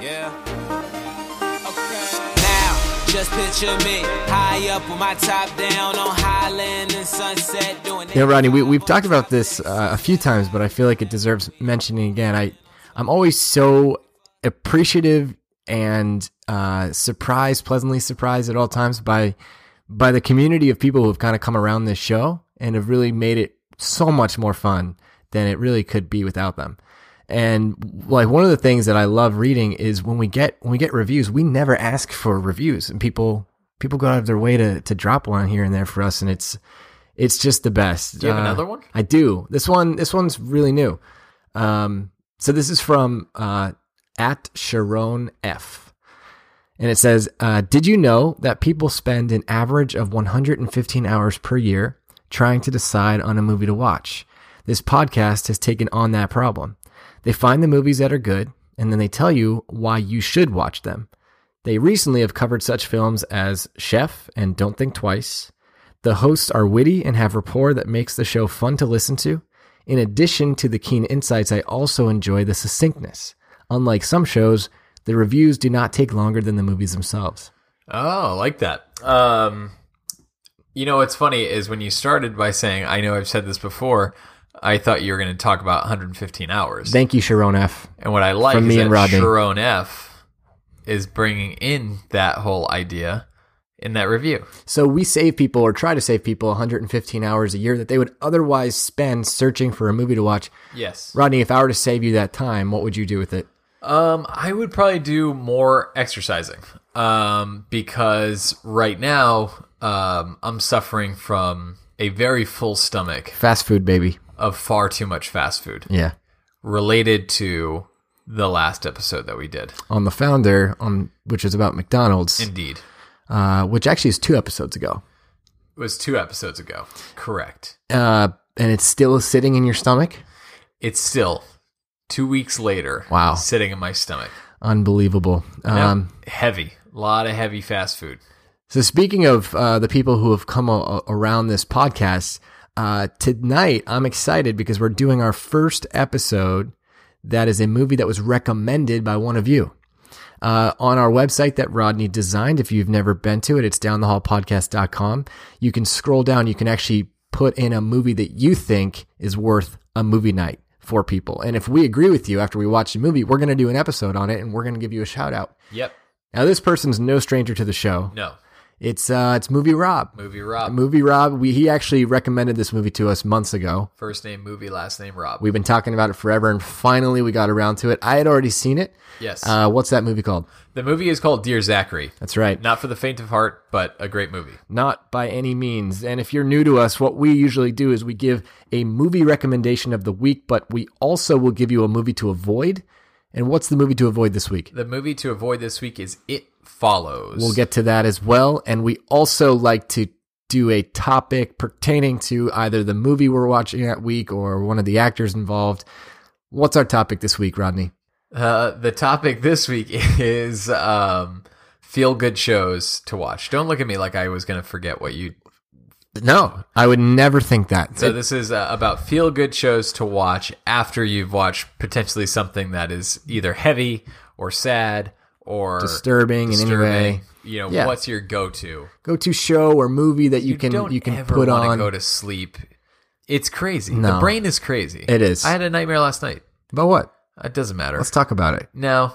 Yeah. Okay. Now, just picture me high up with my top down on Highland and Sunset doing it. Yeah, Rodney, we, we've talked about this uh, a few times, but I feel like it deserves mentioning again. I, I'm always so appreciative and uh, surprised, pleasantly surprised at all times by by the community of people who have kind of come around this show and have really made it so much more fun than it really could be without them. And like one of the things that I love reading is when we get when we get reviews, we never ask for reviews, and people people go out of their way to to drop one here and there for us, and it's it's just the best. Do you have Uh, another one? I do. This one this one's really new. Um, so this is from uh, at Sharon F. And it says, uh, Did you know that people spend an average of 115 hours per year trying to decide on a movie to watch? This podcast has taken on that problem. They find the movies that are good, and then they tell you why you should watch them. They recently have covered such films as Chef and Don't Think Twice. The hosts are witty and have rapport that makes the show fun to listen to. In addition to the keen insights, I also enjoy the succinctness. Unlike some shows, the reviews do not take longer than the movies themselves. Oh, I like that. Um, you know, what's funny is when you started by saying, I know I've said this before, I thought you were going to talk about 115 hours. Thank you, Sharon F. and what I like From is me that and Rodney. Sharon F is bringing in that whole idea in that review. So we save people or try to save people 115 hours a year that they would otherwise spend searching for a movie to watch. Yes. Rodney, if I were to save you that time, what would you do with it? Um, I would probably do more exercising. Um, because right now, um, I'm suffering from a very full stomach Fast food, baby. Of far too much fast food Yeah. related to the last episode that we did. On the founder, on which is about McDonald's, Indeed. uh, which actually is two episodes ago, It was two episodes ago. Correct. uh, and it's still sitting in your stomach. It's still two weeks later. Wow. Sitting in my stomach. Unbelievable. Um, heavy. A lot of heavy fast food. So speaking of uh, the people who have come a- around this podcast, uh, tonight I'm excited because we're doing our first episode that is a movie that was recommended by one of you. Uh, on our website that Rodney designed, if you've never been to it, it's downthehallpodcast.com. You can scroll down, you can actually put in a movie that you think is worth a movie night for people. And if we agree with you after we watch the movie, we're going to do an episode on it and we're going to give you a shout out. Yep. Now, this person's no stranger to the show. No. It's uh, it's movie Rob. Movie Rob. Movie Rob. We he actually recommended this movie to us months ago. First name movie, last name Rob. We've been talking about it forever, and finally we got around to it. I had already seen it. yes. Uh, what's that movie called? the movie is called Dear Zachary. That's right. Not for the faint of heart, but a great movie. Not by any means. And if you're new to us, what we usually do is we give a movie recommendation of the week, but we also will give you a movie to avoid. And what's the movie to avoid this week? The movie to avoid this week is It Follows. We'll get to that as well. And we also like to do a topic pertaining to either the movie we're watching that week or one of the actors involved. What's our topic this week, Rodney? Uh, the topic this week is um, feel good shows to watch. Don't look at me like I was going to forget what you. No, I would never think that. So this is uh, about feel good shows to watch after you've watched potentially something that is either heavy or sad or disturbing in any way. You know, Yeah. what's your go-to? Go to show or movie that you, You can you can put on. go to sleep. It's crazy. No. The brain is crazy. It is. I had a nightmare last night. About what? It doesn't matter. Let's talk about it. no,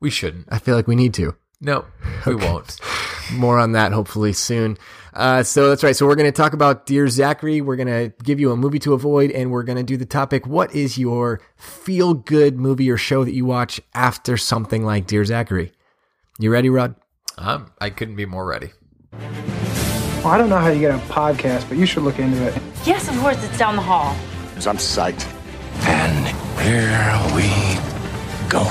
we shouldn't. I feel like we need to. No, we won't. More on that hopefully soon. Uh, so that's right. So we're going to talk about Dear Zachary. We're going to give you a movie to avoid, and we're going to do the topic: What is your feel good movie or show that you watch after something like Dear Zachary? You ready, Rod? Um, I couldn't be more ready. Well, I don't know how you get a podcast, but you should look into it. Yes, of course, it's down the hall. Because I'm psyched. And here we go.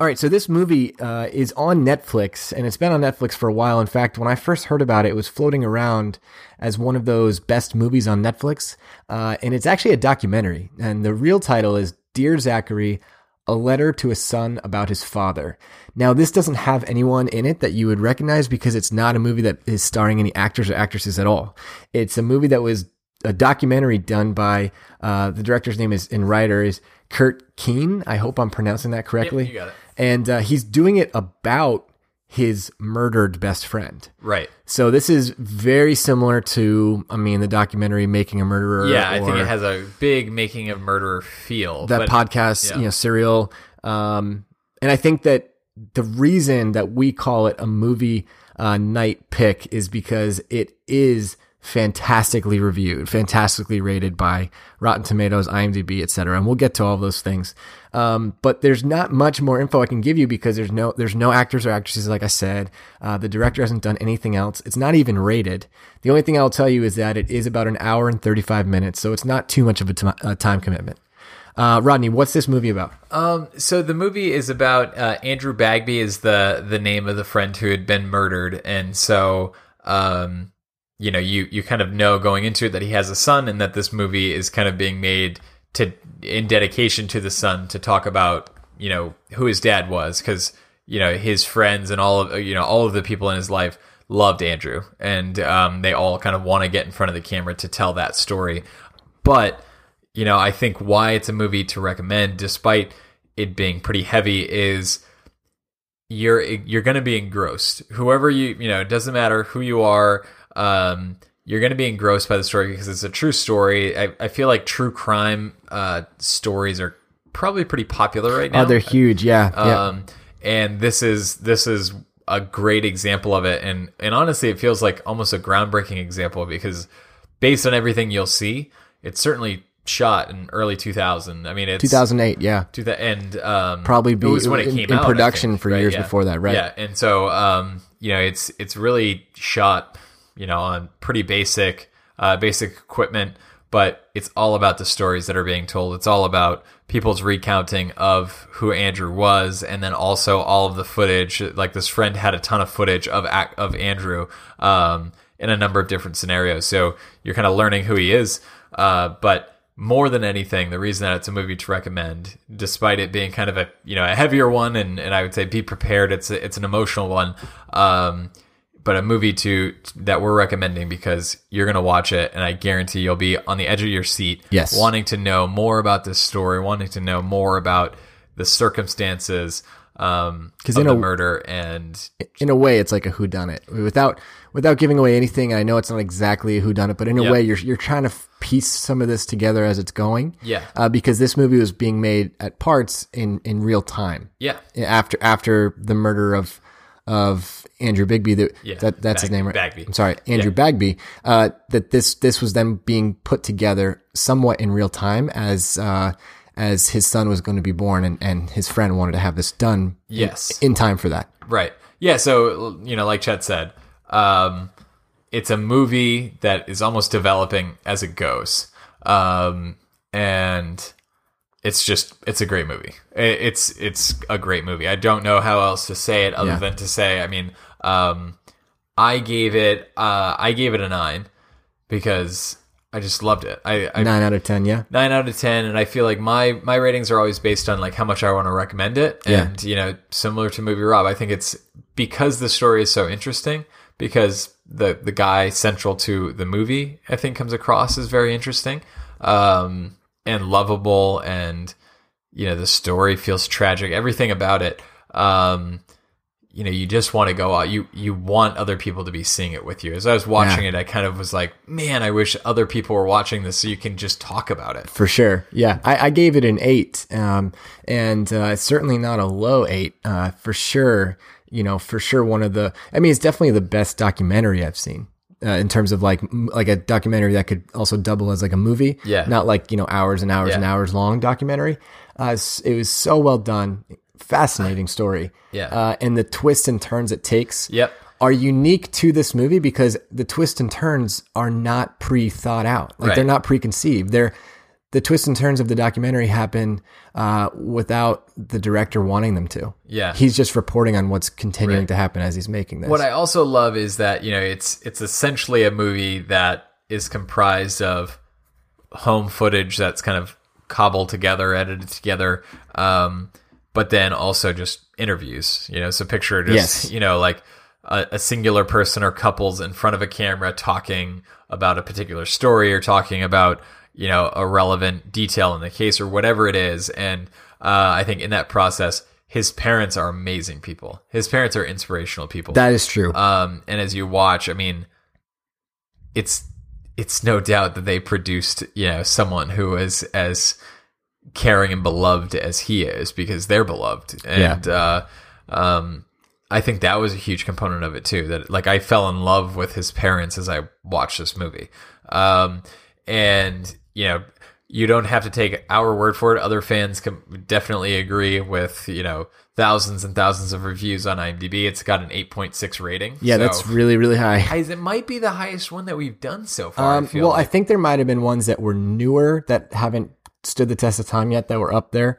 All right, so this movie uh, is on Netflix, and it's been on Netflix for a while. In fact, when I first heard about it, it was floating around as one of those best movies on Netflix, uh, and it's actually a documentary. And the real title is Dear Zachary: A Letter to a Son About His Father. Now, this doesn't have anyone in it that you would recognize because it's not a movie that is starring any actors or actresses at all. It's a movie that was a documentary done by uh, the director's name is and writer is Kurt Keen. I hope I'm pronouncing that correctly. you got it. And uh, he's doing it about his murdered best friend. Right. So this is very similar to, I mean, the documentary "Making a Murderer." Yeah, I think it has a big making of murderer feel. that podcast, yeah. you know, serial. Um, and I think that the reason that we call it a movie uh, night pick is because it is fantastically reviewed, fantastically rated by Rotten Tomatoes, IMDb, etc. And we'll get to all those things. Um, but there's not much more info I can give you because there's no there's no actors or actresses, like I said. Uh, the director hasn't done anything else. It's not even rated. The only thing I'll tell you is that it is about an hour and 35 minutes, so it's not too much of a time commitment. Uh, Rodney, what's this movie about? Um, so the movie is about uh, Andrew Bagby is the the name of the friend who had been murdered, and so um, you know you you kind of know going into it that he has a son, and that this movie is kind of being made to in dedication to the son to talk about you know who his dad was because you know his friends and all of you know all of the people in his life loved Andrew, and um, they all kind of want to get in front of the camera to tell that story, but you know, I think why it's a movie to recommend, despite it being pretty heavy, is you're you're going to be engrossed. Whoever you you know, it doesn't matter who you are. Um, you're going to be engrossed by the story because it's a true story. I, I feel like true crime uh, stories are probably pretty popular right now. Oh, they're huge. Yeah. yeah. Um, and this is this is a great example of it, and and honestly, it feels like almost a groundbreaking example because based on everything you'll see, it's certainly shot in early 2000. I mean, it's 2008. Yeah. to the end. Um, Probably be it was when it in- came in out, production think, for right? years Yeah. before that, right? Yeah, and so um, you know, it's it's really shot, you know, on pretty basic uh, basic equipment, but it's all about the stories that are being told. It's all about people's recounting of who Andrew was, and then also all of the footage. Like this friend had a ton of footage of of Andrew um, in a number of different scenarios. So you're kind of learning who he is, uh, but more than anything, the reason that it's a movie to recommend, despite it being kind of a you know a heavier one, and, and I would say be prepared. It's a, it's an emotional one, um, but a movie to that we're recommending because you're gonna watch it, and I guarantee you'll be on the edge of your seat, Yes. wanting to know more about this story, wanting to know more about the circumstances um, of in the a- murder, and in a way, it's like a who whodunit without without giving away anything. I know it's not exactly a whodunit, but in a Yeah. way, you're you're trying to piece some of this together as it's going. Yeah. Uh, because this movie was being made at parts in in real time. yeah, After after the murder of of Andrew Bigby, that, Yeah, that that's his name, right? Bagby. I'm sorry, Andrew Yeah. Bagby. Uh, that this this was then being put together somewhat in real time as uh, as his son was going to be born, and, and his friend wanted to have this done. in- Yes. in time for that. Right. Yeah. So you know, like Chet said, um, it's a movie that is almost developing as it goes, um, and it's just it's a great movie. It's it's a great movie. I don't know how else to say it other Yeah. than to say. I mean, um, I gave it uh, I gave it a nine because I just loved it. I, I Nine out of ten, yeah. nine out of ten and i feel like my my ratings are always based on like how much i want to recommend it Yeah. and you know similar to movie rob i think it's because the story is so interesting because the the guy central to the movie i think comes across as very interesting um and lovable and you know the story feels tragic everything about it um you know you just want to go out you you want other people to be seeing it with you as i was watching it i kind of was like man i wish other people were watching this so you can just talk about it For sure. Yeah. I, I gave it an eight. Um, and, uh, it's certainly not a low eight. Uh, for sure. You know, for sure. One of the, I mean, it's definitely the best documentary I've seen. Uh, in terms of like like a documentary that could also double as like a movie, Yeah. not like you know hours and hours Yeah. and hours long documentary. Uh, it was so well done, fascinating story. Yeah. uh, and the twists and turns it takes Yep. are unique to this movie because the twists and turns are not pre thought out. Like Right. they're not preconceived. They're the twists and turns of the documentary happen uh, without the director wanting them to. Yeah. he's just reporting on what's continuing Right. to happen as he's making this. What I also love is that you know it's it's essentially a movie that is comprised of home footage that's kind of cobbled together, edited together, um, but then also just interviews. You know, so picture just Yes. you know like a, a singular person or couples in front of a camera talking about a particular story or talking about you know a relevant detail in the case or whatever it is. And uh, I think in that process, his parents are amazing people. His parents are inspirational people. That is true. Um, and as you watch, I mean, it's it's no doubt that they produced you know someone who is as caring and beloved as he is because they're beloved, and uh, um, I think that was a huge component of it too. That like I fell in love with his parents as I watched this movie, um, and you know you don't have to take our word for it. Other fans can definitely agree with you know thousands and thousands of reviews on IMDb. It's got an 8.6 rating. yeah, So- that's really really high. It might be the highest one that we've done so far. I Um, feel well, I think there might have been ones that were newer that haven't stood the test of time yet that were up there.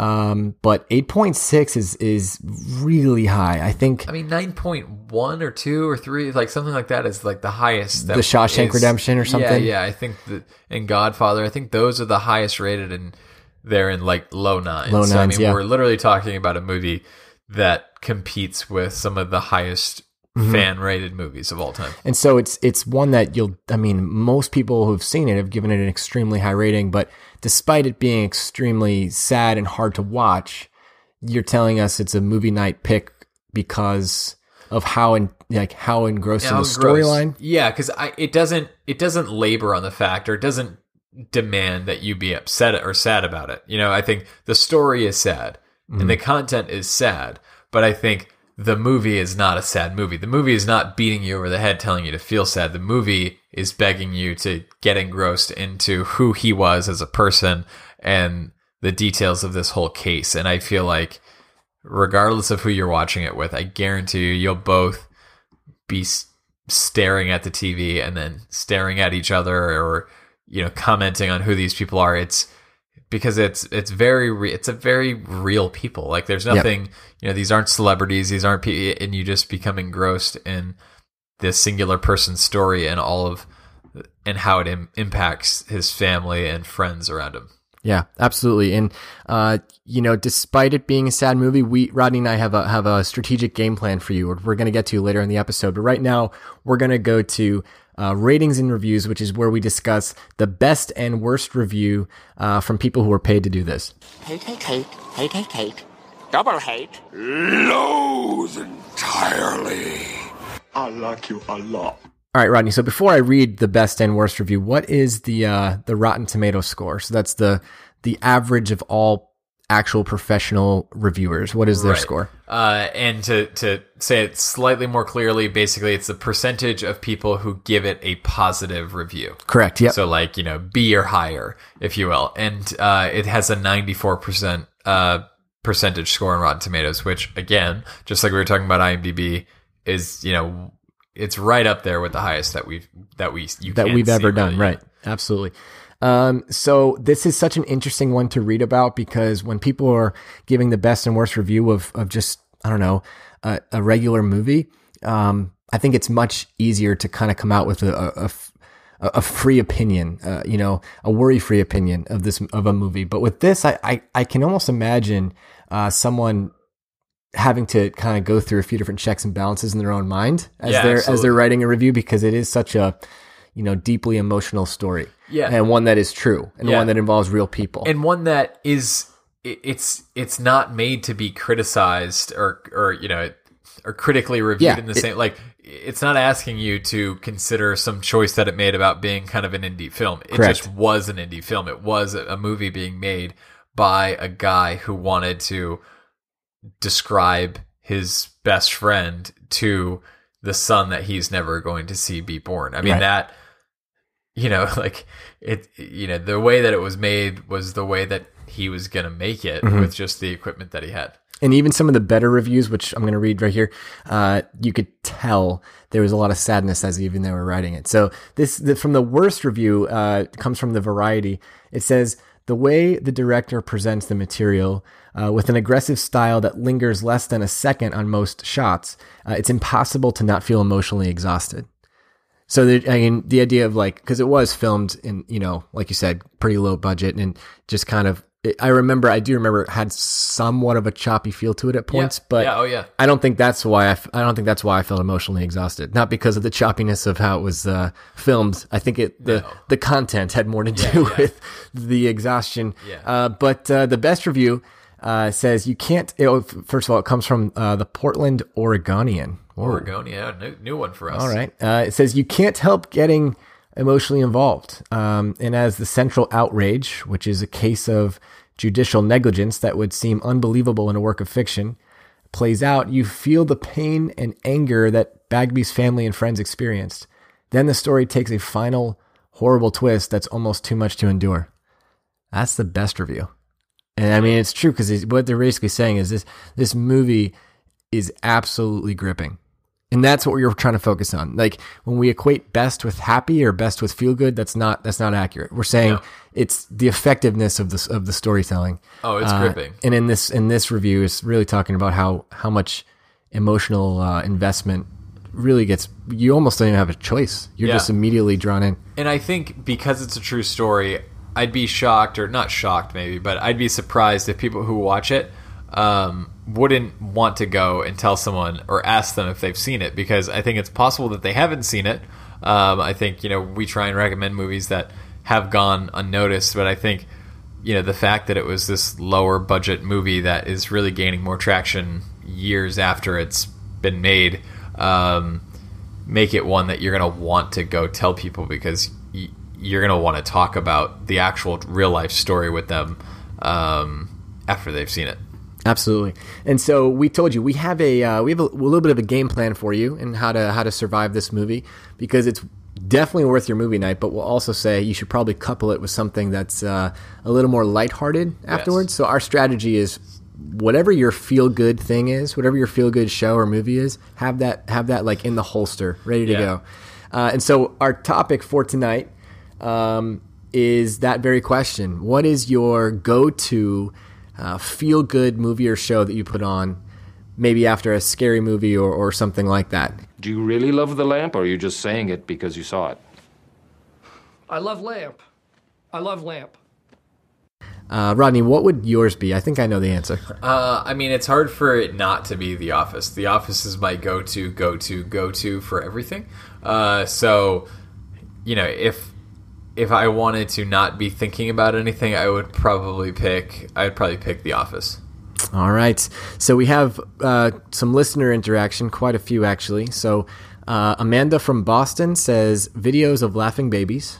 Um, but 8.6 is is really high. I think I mean, nine point one or two or three, like something like that, is like the highest. That The Shawshank Redemption or something? Yeah, yeah. I think that in Godfather, I think those are the highest rated, and they're in like low nines. Low So, I mean, yeah. we're literally talking about a movie that competes with some of the highest Mm-hmm. fan rated movies of all time. And so it's it's one that you'll I mean most people who've seen it have given it an extremely high rating, but despite it being extremely sad and hard to watch, you're telling us it's a movie night pick because of how in like how engrossed in the storyline. Yeah, because I it doesn't it doesn't labor on the fact or it doesn't demand that you be upset or sad about it. You know, I think the story is sad and the content is sad, but I think the movie is not a sad movie. The movie is not beating you over the head telling you to feel sad. The movie is begging you to get engrossed into who he was as a person and the details of this whole case. And I feel like regardless of who you're watching it with, I guarantee you you'll both be staring at the TV and then staring at each other or you know commenting on who these people are it's because it's it's very re- it's a very real people. Like there's nothing you know these aren't celebrities these aren't pe- and you just become engrossed in this singular person's story and all of and how it Im- impacts his family and friends around him Yeah, absolutely. And uh, you know, despite it being a sad movie, we Rodney and I have a have a strategic game plan for you. We're, we're going to get to later in the episode, but right now we're going to go to uh, ratings and reviews, which is where we discuss the best and worst review uh, from people who are paid to do this. Hate, hate, hate, hate, hate, hate. Double hate. Loathe entirely. I like you a lot. All right, Rodney. So before I read the best and worst review, what is the uh, the Rotten Tomato score? So that's the the average of all actual professional reviewers. What is their Right. score? Uh, and to, to say it slightly more clearly, basically, it's the percentage of people who give it a positive review. Correct. Yeah. So, like, you know, B or higher, if you will. And uh, it has a 94% uh, percentage score on Rotten Tomatoes, which, again, just like we were talking about IMDb, is, you know, it's right up there with the highest that we've, that we you that we've ever done. really. Right. Absolutely. Um, so this is such an interesting one to read about because when people are giving the best and worst review of, of just, I don't know, a, a regular movie, um, I think it's much easier to kind of come out with a a free opinion, uh, you know, a worry free opinion of this, of a movie. But with this, I, I, I can almost imagine, uh, someone having to kind of go through a few different checks and balances in their own mind as Yeah, they're, as they're writing a review because it is such a, you know, deeply emotional story. Yeah. And one that is true and Yeah. one that involves real people. and one that is it's it's not made to be criticized or or you know or critically reviewed Yeah, in the it- same like it's not asking you to consider some choice that it made about being kind of an indie film it Correct. just was an indie film it was a movie being made by a guy who wanted to describe his best friend to the son that he's never going to see be born i mean Right. that you know like it you know the way that it was made was the way that he was going to make it Mm-hmm. with just the equipment that he had and even some of the better reviews, which I'm going to read right here, uh, you could tell there was a lot of sadness as even they were writing it. So this, the, from the worst review, uh, comes from the Variety. It says the way the director presents the material. Uh, with an aggressive style that lingers less than a second on most shots, uh, it's impossible to not feel emotionally exhausted. So the, I mean, the idea of like, because it was filmed in, you know, like you said, pretty low budget and just kind of I remember, I do remember, it had somewhat of a choppy feel to it at points, but yeah, oh yeah. I don't think that's why I, f- I don't think that's why I felt emotionally exhausted. Not because of the choppiness of how it was uh, filmed. I think it the No. the content had more to do yeah. with the exhaustion. Yeah. Uh, but uh, the best review uh, says you can't. It, first of all, it comes from uh, the Portland Oregonian. Whoa. Oregon, yeah, new, new one for us. All right. Uh, it says you can't help getting emotionally involved. Um, and as the central outrage, which is a case of judicial negligence that would seem unbelievable in a work of fiction, plays out, you feel the pain and anger that Bagby's family and friends experienced. Then the story takes a final horrible twist that's almost too much to endure. That's the best review. And I mean, it's true because what they're basically saying is this this movie is absolutely gripping. And that's what we were trying to focus on. Like when we equate best with happy or best with feel good, that's not that's not accurate. We're saying No. it's the effectiveness of the of the storytelling. Oh, it's Uh, gripping. And in this in this review, is really talking about how how much emotional uh, investment really gets. You almost don't even have a choice. You're Yeah. just immediately drawn in. And I think because it's a true story, I'd be shocked, or not shocked maybe, but I'd be surprised if people who watch it um, wouldn't want to go and tell someone or ask them if they've seen it, because I think it's possible that they haven't seen it. Um, I think, you know, we try and recommend movies that have gone unnoticed, but I think, you know, the fact that it was this lower budget movie that is really gaining more traction years after it's been made. Um, make it one that you're going to want to go tell people because y- you're going to want to talk about the actual real life story with them um, after they've seen it. Absolutely. And so we told you we have a uh, we have a, little bit of a game plan for you and how to how to survive this movie because it's definitely worth your movie night. But we'll also say you should probably couple it with something that's uh, a little more lighthearted afterwards. So our strategy is whatever your feel good thing is, whatever your feel good show or movie is, have that have that like in the holster, ready to Yeah. go. Uh, and so our topic for tonight um, is that very question. What is your go to uh, feel good movie or show that you put on, maybe after a scary movie or, or something like that? Do you really love the lamp, or are you just saying it because you saw it? I love lamp. I love lamp. Uh, Rodney, what would yours be? I think I know the answer. Uh, I mean, it's hard for it not to be The Office. The Office is my go to, go to, go to for everything. Uh, so, you know, if if I wanted to not be thinking about anything, I would probably pick. I'd probably pick The Office. All right. So we have uh, some listener interaction, quite a few actually. So uh, Amanda from Boston says videos of laughing babies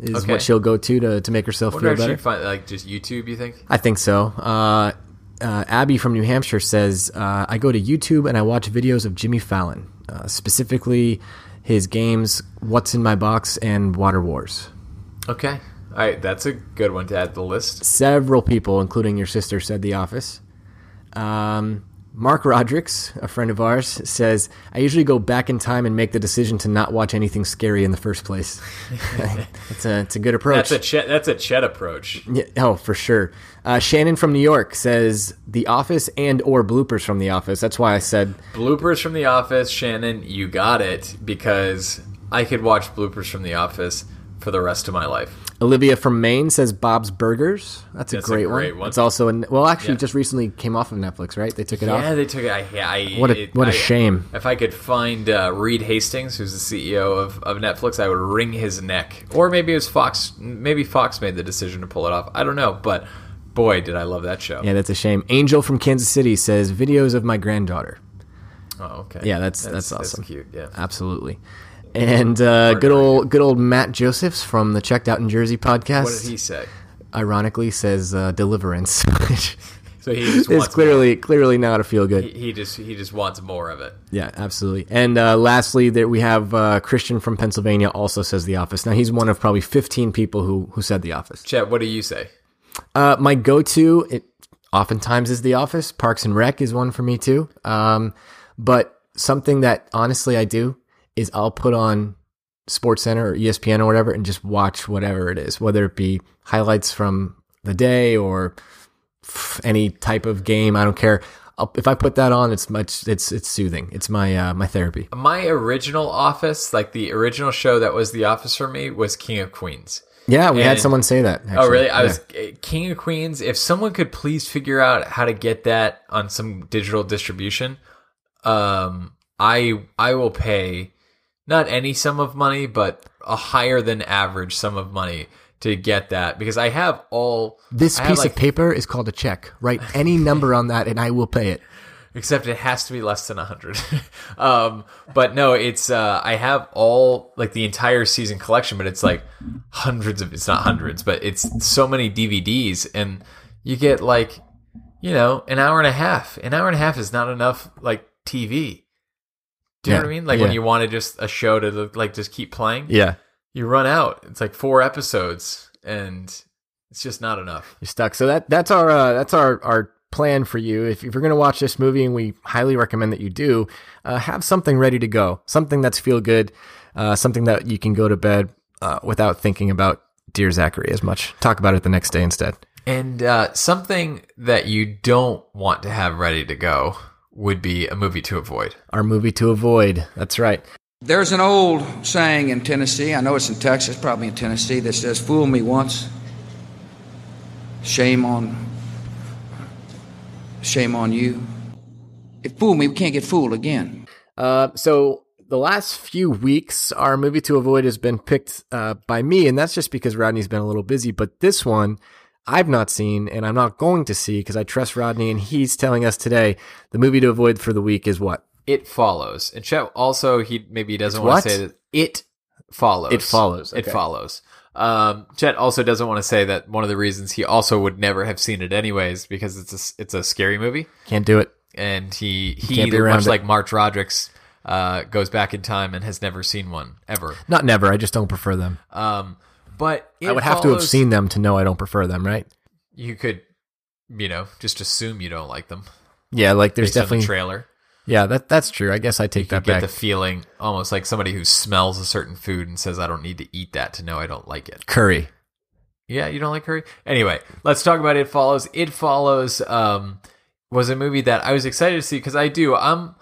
is Okay. what she'll go to to, to make herself feel better. find like just YouTube. You think? I think so. Uh, uh, Abby from New Hampshire says, uh, I go to YouTube and I watch videos of Jimmy Fallon, uh, specifically his games What's in My Box and Water Wars. Okay. All right, that's a good one to add to the list. Several people, including your sister, said The Office. Um, Mark Rodericks, a friend of ours, says, I usually go back in time and make the decision to not watch anything scary in the first place. it's, a, it's a good approach. That's a Chet, that's a Chet approach. Yeah, oh, for sure. Uh, Shannon from New York says The Office and or bloopers from The Office. That's why I said Bloopers from The Office, Shannon, you got it because I could watch bloopers from The Office for the rest of my life. Olivia from Maine says Bob's Burgers. That's a, That's a great, great one. one. It's also in, well, actually, Yeah. just recently came off of Netflix, right? They took it Yeah, off. Yeah, they took it. I, I, What a- it- what a I- shame. If I could find uh, Reed Hastings, who's the CEO of, of Netflix, I would wring his neck. Or maybe it was Fox. Maybe Fox made the decision to pull it off. I don't know, but boy, did I love that show. Yeah, that's a shame. Angel from Kansas City says videos of my granddaughter. Oh, okay. Yeah, that's that's, awesome. cute. Yeah. absolutely. And uh, good old good old Matt Josephs from the Checked Out in Jersey podcast. What did he say? Ironically, says uh, Deliverance, So he just is wants clearly clearly not a feel good. He, he just he just wants more of it. Yeah, absolutely. And uh, lastly, there we have uh, Christian from Pennsylvania also says The Office. Now he's one of probably 15 people who who said The Office. Chet, what do you say? Uh, my go-to, it oftentimes is The Office. Parks and Rec is one for me too. Um, but something that honestly I do is I'll put on Sports Center or ESPN or whatever and just watch whatever it is, whether it be highlights from the day or any type of game. I don't care. I'll, if I put that on, it's much. It's it's soothing. It's my uh, my therapy. My original Office, like the original show that was The Office for me, was King of Queens. Yeah, we had someone say that. Oh, really? I Yeah. was uh, King of Queens. If someone could please figure out how to get that on some digital distribution, um, I I will pay not any sum of money, but a higher than average sum of money to get that because I have all This I piece like, of paper is called a check. Write any number on that, and I will pay it. except it has to be less than a 100 um but no it's uh i have all like the entire season collection but it's like hundreds of it's not hundreds but it's so many dvds and you get like you know an hour and a half an hour and a half is not enough like tv do you know what i mean like when you want to just a show to like just keep playing Yeah, you run out it's like four episodes and it's just not enough you're stuck. So that that's our uh, that's our our plan for you. If, if you're going to watch this movie, and we highly recommend that you do, uh, have something ready to go, something that's feel good, uh, something that you can go to bed uh, without thinking about Dear Zachary as much. Talk about it the next day instead. And uh, something that you don't want to have ready to go would be a movie to avoid. Our movie to avoid. That's right. There's an old saying in Tennessee, I know it's in Texas, probably in Tennessee, that says, Fool me once, shame on shame on you. If fool me, we can't get fooled again. Uh, so the last few weeks, our movie to avoid has been picked uh, by me, and that's just because Rodney's been a little busy. But this one, I've not seen, and I'm not going to see because I trust Rodney, and he's telling us today the movie to avoid for the week is what? It follows. And Chet also he maybe he doesn't want to say that it follows. It follows, It follows. Um, Chet also doesn't want to say that one of the reasons he also would never have seen it anyways because it's a, it's a scary movie Can't do it. and he he can't be much it. like Mark Rodericks uh, goes back in time and has never seen one ever. Not never. I just don't prefer them. Um, but I It would have to have seen them to know I don't prefer them, right? You could, you know, just assume you don't like them. Yeah, like there's based on definitely the trailer. yeah that that's true. I guess I take You that get back. the feeling almost like somebody who smells a certain food and says, "I don't need to eat that to know I don't like it." Curry. Yeah, you don't like curry. Anyway, let's talk about It Follows. It Follows um, was a movie that I was excited to see because I do. I'm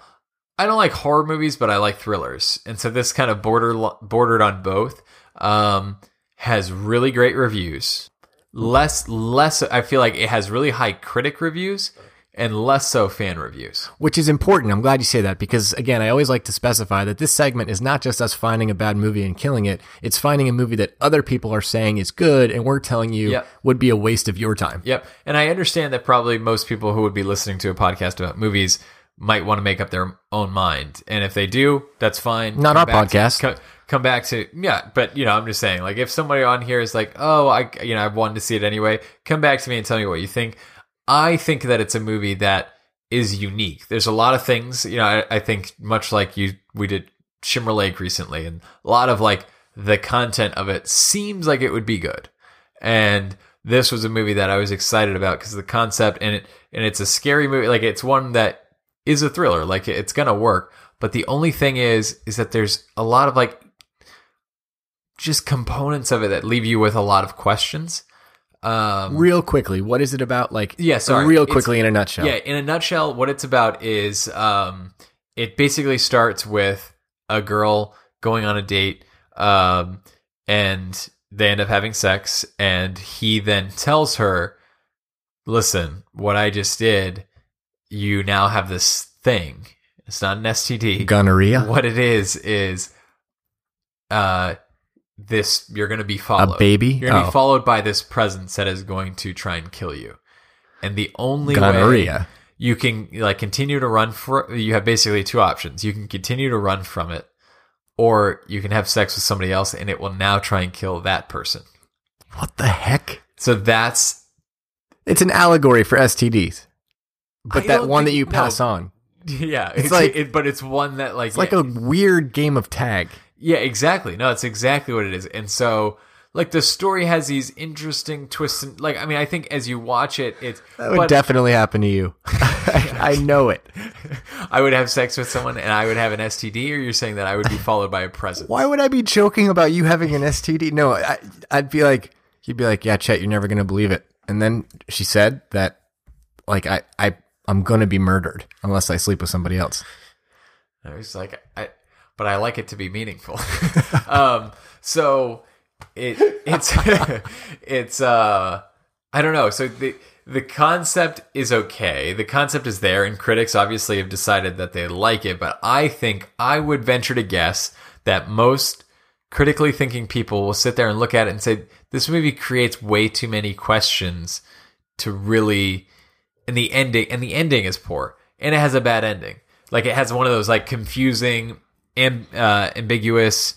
I don't like horror movies, but I like thrillers, and so this kind of border bordered on both. Um, has really great reviews. Less less, I feel like it has really high critic reviews and less so fan reviews. Which is important. I'm glad you say that because, again, I always like to specify that this segment is not just us finding a bad movie and killing it. It's finding a movie that other people are saying is good and we're telling you Yep. would be a waste of your time. Yep. And I understand that probably most people who would be listening to a podcast about movies might want to make up their own mind. And if they do, that's fine. Not Come our to- podcast. co- come back to, yeah, but you know, I'm just saying, like, if somebody on here is like, oh, I, you know, I wanted to see it anyway, come back to me and tell me what you think. I think that it's a movie that is unique. There's a lot of things, you know, I, I think much like you, we did Shimmer Lake recently, and a lot of like the content of it seems like it would be good. And this was a movie that I was excited about because the concept and it and it's a scary movie. Like it's one that is a thriller. Like it's gonna work. But the only thing is, is that there's a lot of like just components of it that leave you with a lot of questions. Um, Real quickly, what is it about? Like, Yeah, sorry. real quickly in a nutshell. Yeah, in a nutshell, what it's about is um, it basically starts with a girl going on a date, um, and they end up having sex, and he then tells her, "Listen, what I just did, you now have this thing. It's not an STD. Gonorrhea? What it is is, uh." This you're going to be followed. A baby? You're going to Oh. be followed by this presence that is going to try and kill you. And the only way you can like continue to run for you have basically two options. You can continue to run from it or you can have sex with somebody else and it will now try and kill that person. What the heck? So that's It's an allegory for STDs. But I that one that you pass no. on. yeah, It's it's, like- like it, but it's one that like It's like a weird game of tag. Yeah, exactly. No, it's exactly what it is. And so like the story has these interesting twists and like I mean I think as you watch it it's That would but definitely happen to you. I know it. I would have sex with someone and I would have an STD or you're saying that I would be followed by a presence. Why would I be joking about you having an STD? No, I, I'd be like, you'd be like, yeah, Chet, you're never going to believe it. And then she said that, like, I, I, I'm going to be murdered unless I sleep with somebody else. I was like, I, but I like it to be meaningful. um, so it it's it's uh I don't know. So the the concept is okay. The concept is there, and critics obviously have decided that they like it. But I think I would venture to guess that most critically thinking people will sit there and look at it and say, "This movie creates way too many questions to really." And the ending, and the ending is poor, and it has a bad ending. Like it has one of those like confusing, amb- uh, ambiguous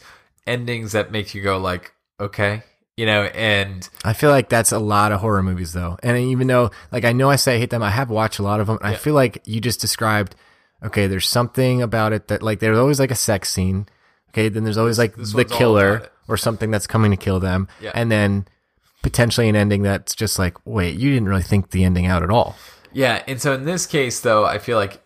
endings that make you go like, okay, you know, and I feel like that's a lot of horror movies though. And even though like I know I say I hate them, I have watched a lot of them. And I feel like you just described okay, there's something about it that like there's always like a sex scene. Okay, then there's always like this the killer or something that's coming to kill them. Yeah. And then potentially an ending that's just like, wait, you didn't really think the ending out at all. Yeah, and so in this case, though, I feel like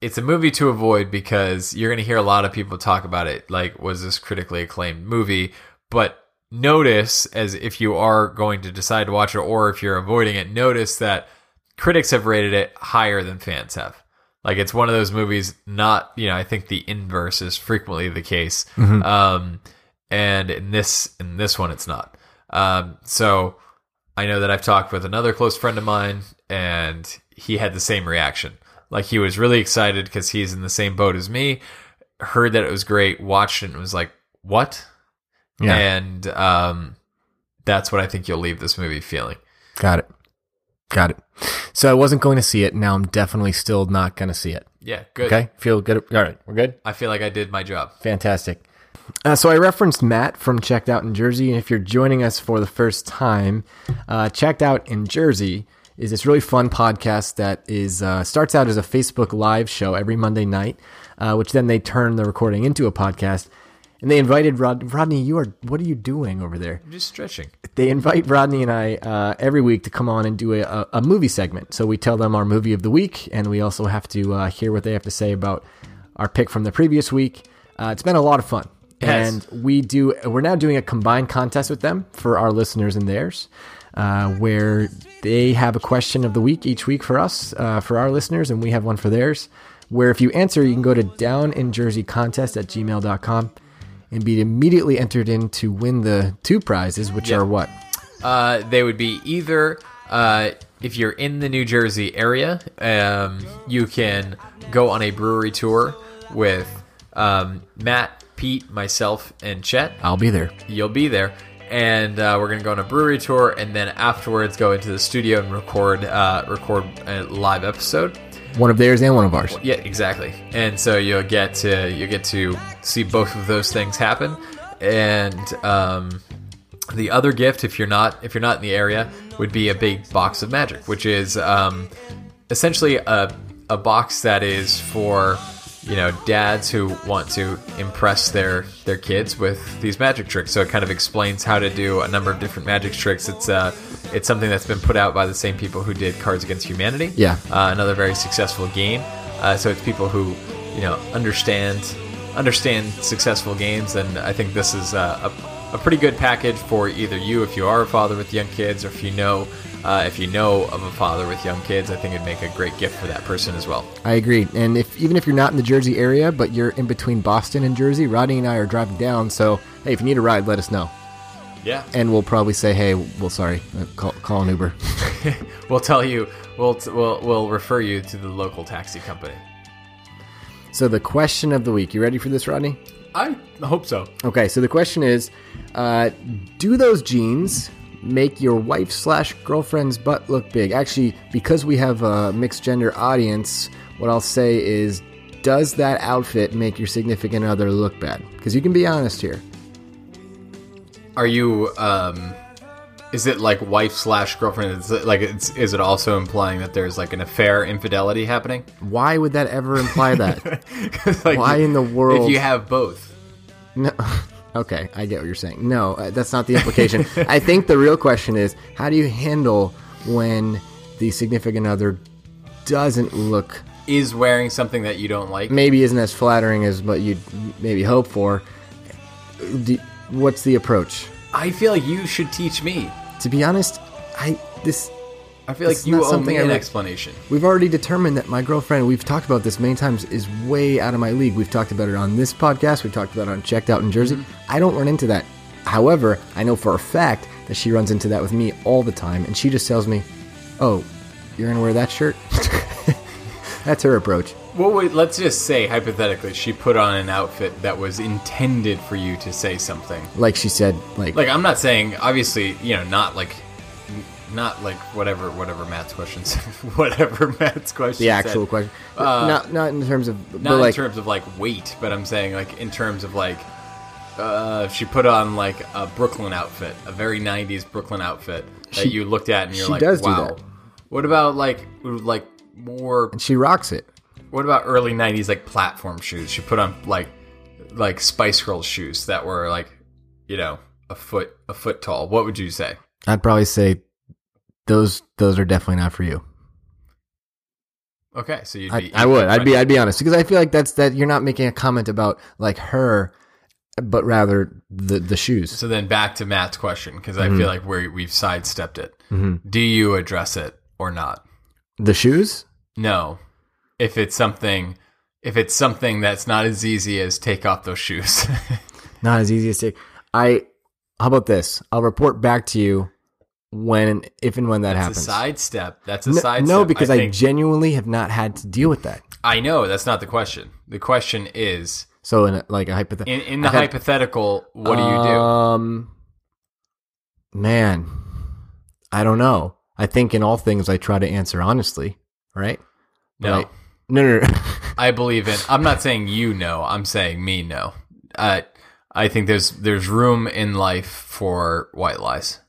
it's a movie to avoid because you're going to hear a lot of people talk about it. Like, was this critically acclaimed movie? But notice, as if you are going to decide to watch it or if you're avoiding it, notice that critics have rated it higher than fans have. Like, it's one of those movies, not, you know, I think the inverse is frequently the case. Um, and in this, in this one, it's not. Um, so, I know that I've talked with another close friend of mine, and he had the same reaction. Like he was really excited because he's in the same boat as me. Heard that it was great, watched it, and was like, "What?" Yeah. And um, that's what I think you'll leave this movie feeling. Got it. Got it. So I wasn't going to see it. Now I'm definitely still not going to see it. Yeah, good. Okay. Feel good. All right. We're good. I feel like I did my job. Fantastic. Uh, so I referenced Matt from Checked Out in Jersey, and if you're joining us for the first time, uh, Checked Out in Jersey is this really fun podcast that is uh, starts out as a Facebook Live show every Monday night, uh, which then they turn the recording into a podcast. And they invited Rod- Rodney. You are what are you doing over there? I'm just stretching. they invite Rodney and I uh, every week to come on and do a, a, movie segment. So we tell them our movie of the week, and we also have to uh, hear what they have to say about our pick from the previous week. Uh, it's been a lot of fun, Yes. and we do. We're now doing a combined contest with them for our listeners and theirs, uh, where they have a question of the week each week for us, uh, for our listeners, and we have one for theirs. Where if you answer, you can go to downinjerseycontest at gmail.com and be immediately entered in to win the two prizes, which Yeah. are what? Uh, they would be either uh, if you're in the New Jersey area, um, you can go on a brewery tour with um, Matt, Pete, myself, and Chet. I'll be there. You'll be there. And uh, we're gonna go on a brewery tour, and then afterwards go into the studio and record uh, record a live episode. One of theirs and one of ours. Yeah, exactly. And so you'll get to you get to see both of those things happen. And um, the other gift, if you're not if you're not in the area, would be a big box of magic, which is um, essentially a a box that is for you know dads who want to impress their their kids with these magic tricks. So it kind of explains how to do a number of different magic tricks. It's uh it's something that's been put out by the same people who did Cards Against Humanity. Yeah. uh, another very successful game. Uh, so it's people who you know understand understand successful games, and I think this is uh, a, a pretty good package for either you if you are a father with young kids, or if you know uh, if you know of a father with young kids. I think it'd make a great gift for that person as well. I agree. And if even if you're not in the Jersey area, but you're in between Boston and Jersey, Rodney and I are driving down. So hey, if you need a ride, let us know, Yeah, and we'll probably say, hey, well, sorry, uh, call, call an Uber. we'll tell you. We'll we'll we'll refer you to the local taxi company. so the question of the week. You ready for this, Rodney? I hope so. Okay, so the question is, uh, do those jeans make your wife slash girlfriend's butt look big? Actually, because we have a mixed gender audience, what I'll say is, does that outfit make your significant other look bad? Because you can be honest here. Are you um is it like wife slash girlfriend? Is it like it's is it also implying that there's like an affair infidelity happening? Why would that ever imply that? like, Why in the world- If you have both, no. Okay, I get what you're saying. No, uh, that's not the implication. I think the real question is, how do you handle when the significant other doesn't look is wearing something that you don't like. maybe isn't as flattering as what you'd maybe hope for. Do, what's the approach? I feel like you should teach me. To be honest, I this I feel like you owe me I an re- explanation. we've already determined that my girlfriend. We've talked about this many times. Is way out of my league. We've talked about it on this podcast. We've talked about it on Checked Out in Jersey. Mm-hmm. I don't run into that However, I know for a fact that she runs into that with me all the time, and she just tells me, "Oh, you're gonna wear that shirt." That's her approach. Well, wait, let's just say hypothetically, she put on an outfit that was intended for you to say something. Like she said, like, Like I'm not saying, obviously, you know, not like, not like whatever, whatever Matt's questions, whatever Matt's question. the actual said. question. Uh, not not in terms of, Not like, in terms of like weight, but I'm saying like in terms of like, uh, she put on like a Brooklyn outfit, a very '90s Brooklyn outfit that She- you looked at and you're she like, does do wow. that. What about like like more and she rocks it. What about early '90s like platform shoes? She put on like like Spice Girls shoes that were like you know a foot a foot tall. What would you say? I'd probably say those those are definitely not for you. Okay, so you'd I, be. I would. I'd be. I'd be honest because I feel like that's that you're not making a comment about like her, but rather the the shoes. So then back to Matt's question because I Mhm. feel like we we've sidestepped it. Mhm. Do you address it or not? The shoes. No. If it's something, if it's something that's not as easy as take off those shoes. Not as easy as take. I. How about this? I'll report back to you when, if and when that that's happens. a sidestep. That's a no, sidestep. no, because I, think- genuinely have not had to deal with that. I know that's not the question. The question is So in a, like a hypothetical, in, in the hypothetical. What do you do? Um, man, I don't know. I think in all things I try to answer honestly, right? But No. I- no, no, no. I believe in. I'm not saying you know. I'm saying me know. Uh, I think there's there's room in life for white lies.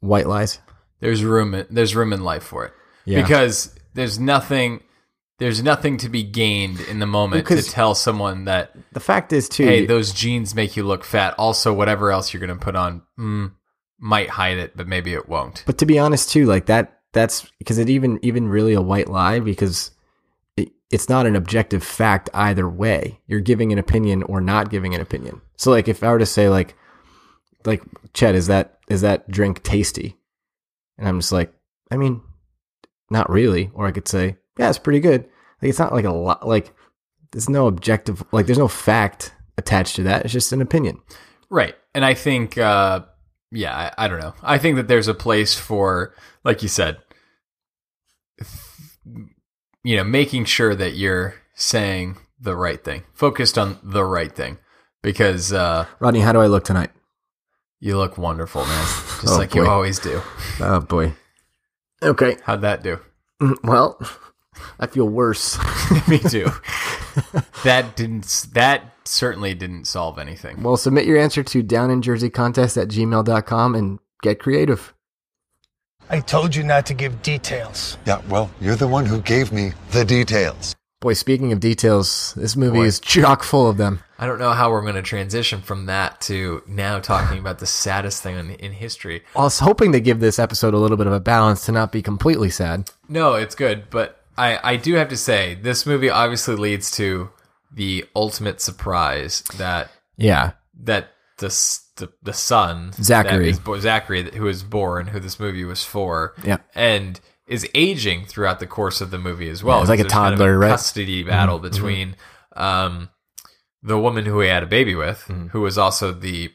White lies. There's room. in- There's room in life for it Yeah. because there's nothing. There's nothing to be gained in the moment Because- to tell someone that The fact is too. hey, those jeans make you look fat. Also, whatever else you're going to put on mm, might hide it, but maybe it won't. But to be honest, too, like that, that's because it even even really a white lie because it's not an objective fact either way. You're giving an opinion or not giving an opinion. So, like, if I were to say, like, like Chet, is that is that drink tasty? And I'm just like, I mean, not really. Or I could say, yeah, it's pretty good. Like, it's not like a lot. Like, there's no objective. Like, there's no fact attached to that. It's just an opinion. Right. And I think, uh, yeah, I, I don't know. I think that there's a place for, like you said, you know, making sure that you're saying the right thing, focused on the right thing, because uh, Rodney, how do I look tonight? you look wonderful, man, just Oh, like you always do. Oh boy. Okay. How'd that do? Mm, Well, I feel worse. Me too. that didn't. That certainly didn't solve anything. Well, submit your answer to downinjerseycontest at gmail.com and get creative. I told you not to give details. Yeah, well, you're the one who gave me the details. Boy, speaking of details, this movie Boy. is chock full of them. I don't know how we're going to transition from that to now talking about the saddest thing in, in history. I was hoping to give this episode a little bit of a balance to not be completely sad. No, it's good, but I, I do have to say this movie obviously leads to the ultimate surprise that Yeah. that the the, the son Zachary. that is Zachary who is born who this movie was for Yeah. and is aging throughout the course of the movie as well. Yeah, it's like a There's kind of toddler, right? Custody battle between um, the woman who he had a baby with, Mm-hmm. who was also the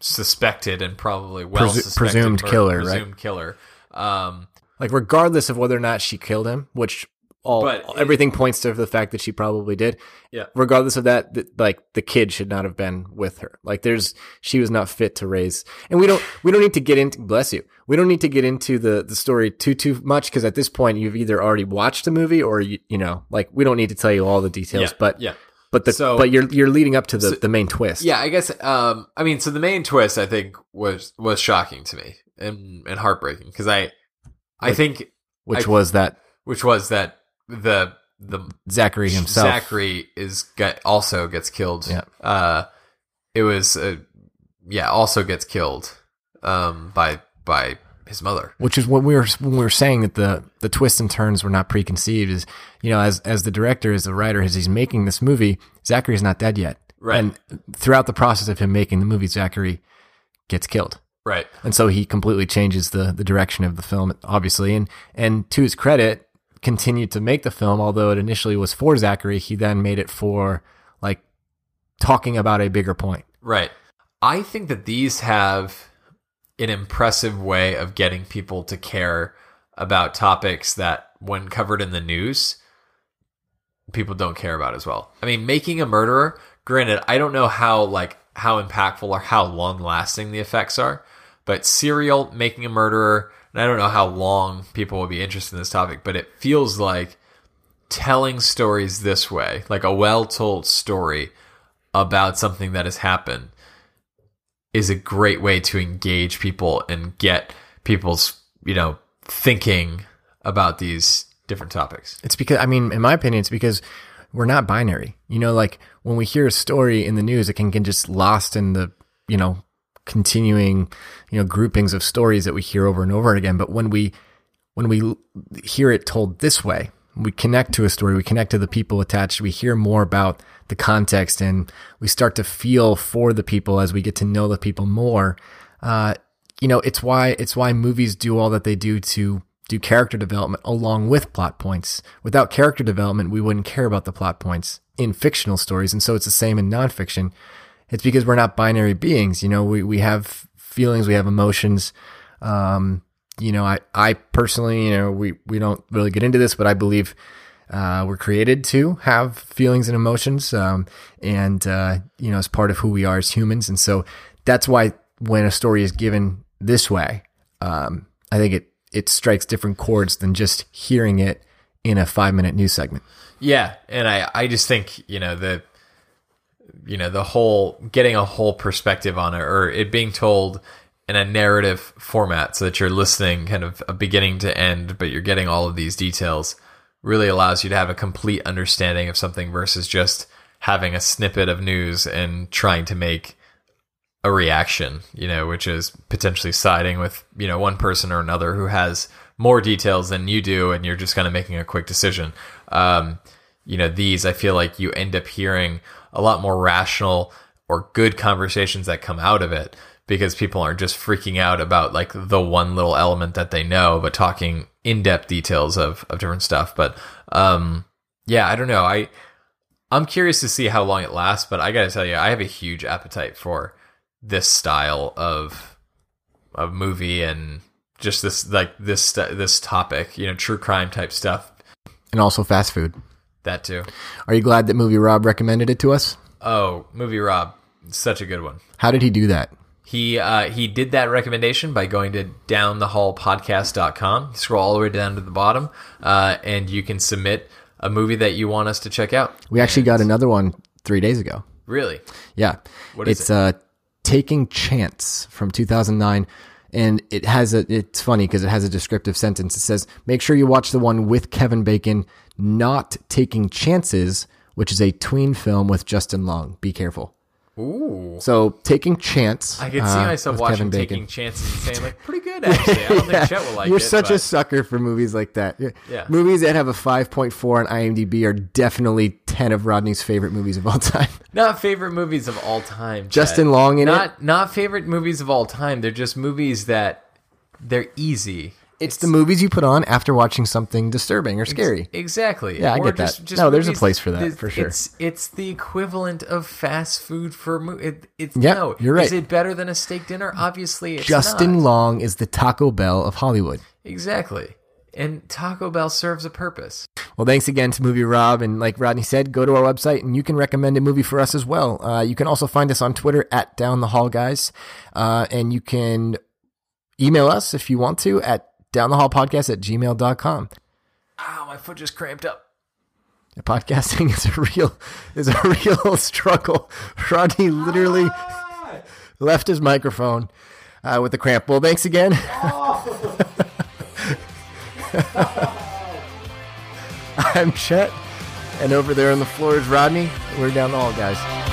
suspected and probably well Presu- suspected presumed murder- killer, right? killer. Um, Like, regardless of whether or not she killed him, which all But it- everything points to the fact that she probably did. Yeah. Regardless of that, th- like the kid should not have been with her. Like there's, she was not fit to raise. And we don't, we don't need to get into, bless you. We don't need to get into the, the story too, too much. Cause at this point you've either already watched the movie or you, you know, like we don't need to tell you all the details, Yeah, but, yeah. but the, So- but you're, you're leading up to the, the main twist. Yeah, I guess. Um, I mean, so the main twist I think was was shocking to me and and heartbreaking because I, I think Which I- was that which was that the the Zachary himself. Zachary is get, also gets killed. Yeah. Uh, it was uh, yeah also gets killed um by by his mother. which is what we were when we were saying that the the twists and turns were not preconceived is you know as as the director as the writer as he's making this movie Zachary's not dead yet Right. and throughout the process of him making the movie Zachary gets killed Right. and so he completely changes the the direction of the film obviously and and to his credit continued to make the film although it initially was for Zachary he then made it for like talking about a bigger point Right. I think that these have an impressive way of getting people to care about topics that, when covered in the news, people don't care about as well. I mean, making a murderer, granted, I don't know how like how impactful or how long lasting the effects are, but serial making a murderer, and I don't know how long people will be interested in this topic, but it feels like telling stories this way, like a well told story about something that has happened, is a great way to engage people and get people's, you know, thinking about these different topics. It's because I mean, in my opinion, it's because we're not binary. You know, like when we hear a story in the news, it can get just lost in the, you know, continuing, you know, groupings of stories that we hear over and over again. But when we when we hear it told this way, we connect to a story, we connect to the people attached, we hear more about the context, and we start to feel for the people as we get to know the people more. Uh, you know, it's why it's why movies do all that they do to do character development along with plot points. Without character development, we wouldn't care about the plot points in fictional stories. And so it's the same in nonfiction. It's because we're not binary beings. You know, we, we have feelings, we have emotions. Um, you know, I, I personally, you know, we, we don't really get into this, but I believe, uh, we're created to have feelings and emotions. Um, and, uh, you know, as part of who we are as humans. And so that's why when a story is given this way, um, I think it, it strikes different chords than just hearing it in a five minute news segment. Yeah, and I I just think you know the you know the whole getting a whole perspective on it or it being told in a narrative format so that you're listening kind of a beginning to end but you're getting all of these details really allows you to have a complete understanding of something versus just having a snippet of news and trying to make a reaction, you know, which is potentially siding with, you know, one person or another who has more details than you do and you're just kind of making a quick decision. Um, you know, these I feel like you end up hearing a lot more rational or good conversations that come out of it because people aren't just freaking out about like the one little element that they know, but talking in depth details of, of different stuff. But um, yeah, I don't know. I I'm curious to see how long it lasts, but I gotta tell you, I have a huge appetite for this style of of movie and just this like this this topic, you know, true crime type stuff, and also fast food. That too. Are you glad that movie Rob recommended it to us? Oh, movie Rob, such a good one. How did he do that? He uh, he did that recommendation by going to downthehallpodcast.com. Scroll all the way down to the bottom, uh, and you can submit a movie that you want us to check out. We actually got another one three days ago. Really? Yeah. What is it's it? uh Taking Chance from 2009 and it has a it's funny because it has a descriptive sentence. It says, "Make sure you watch the one with Kevin Bacon, not Taking Chances, which is a tween film with Justin Long. Be careful." Ooh. So, Taking Chance. I could see uh, myself with watching taking chances and saying like, pretty good actually. I don't think Chet will like You're it. such a sucker for movies like that. Yeah. Yeah. Movies that have a 5.4 on IMDb are definitely 10 of Rodney's favorite movies of all time. not favorite movies of all time. Chet. Justin Long in not, it? Not favorite movies of all time. They're just movies that they're easy. It's the movies you put on after watching something disturbing or scary. Exactly. Yeah, I Or get that. No, there's a place for that, for sure. It's it's the equivalent of fast food for mo- it, it's Yeah, no. you're right. Is it better than a steak dinner? Obviously, it's Justin not. Long is the Taco Bell of Hollywood. Exactly. And Taco Bell serves a purpose. Well, thanks again to Movie Rob. And like Rodney said, go to our website and you can recommend a movie for us as well. Uh, you can also find us on Twitter at Down the Hall Guys. Uh, and you can email us if you want to at downthehallpodcast at gmail.com. Ow, my foot just cramped up. Podcasting is a real is a real struggle. Rodney literally left his microphone uh, with the cramp. Well, thanks again. I'm Chet, and over there on the floor is Rodney. We're down the hall, guys.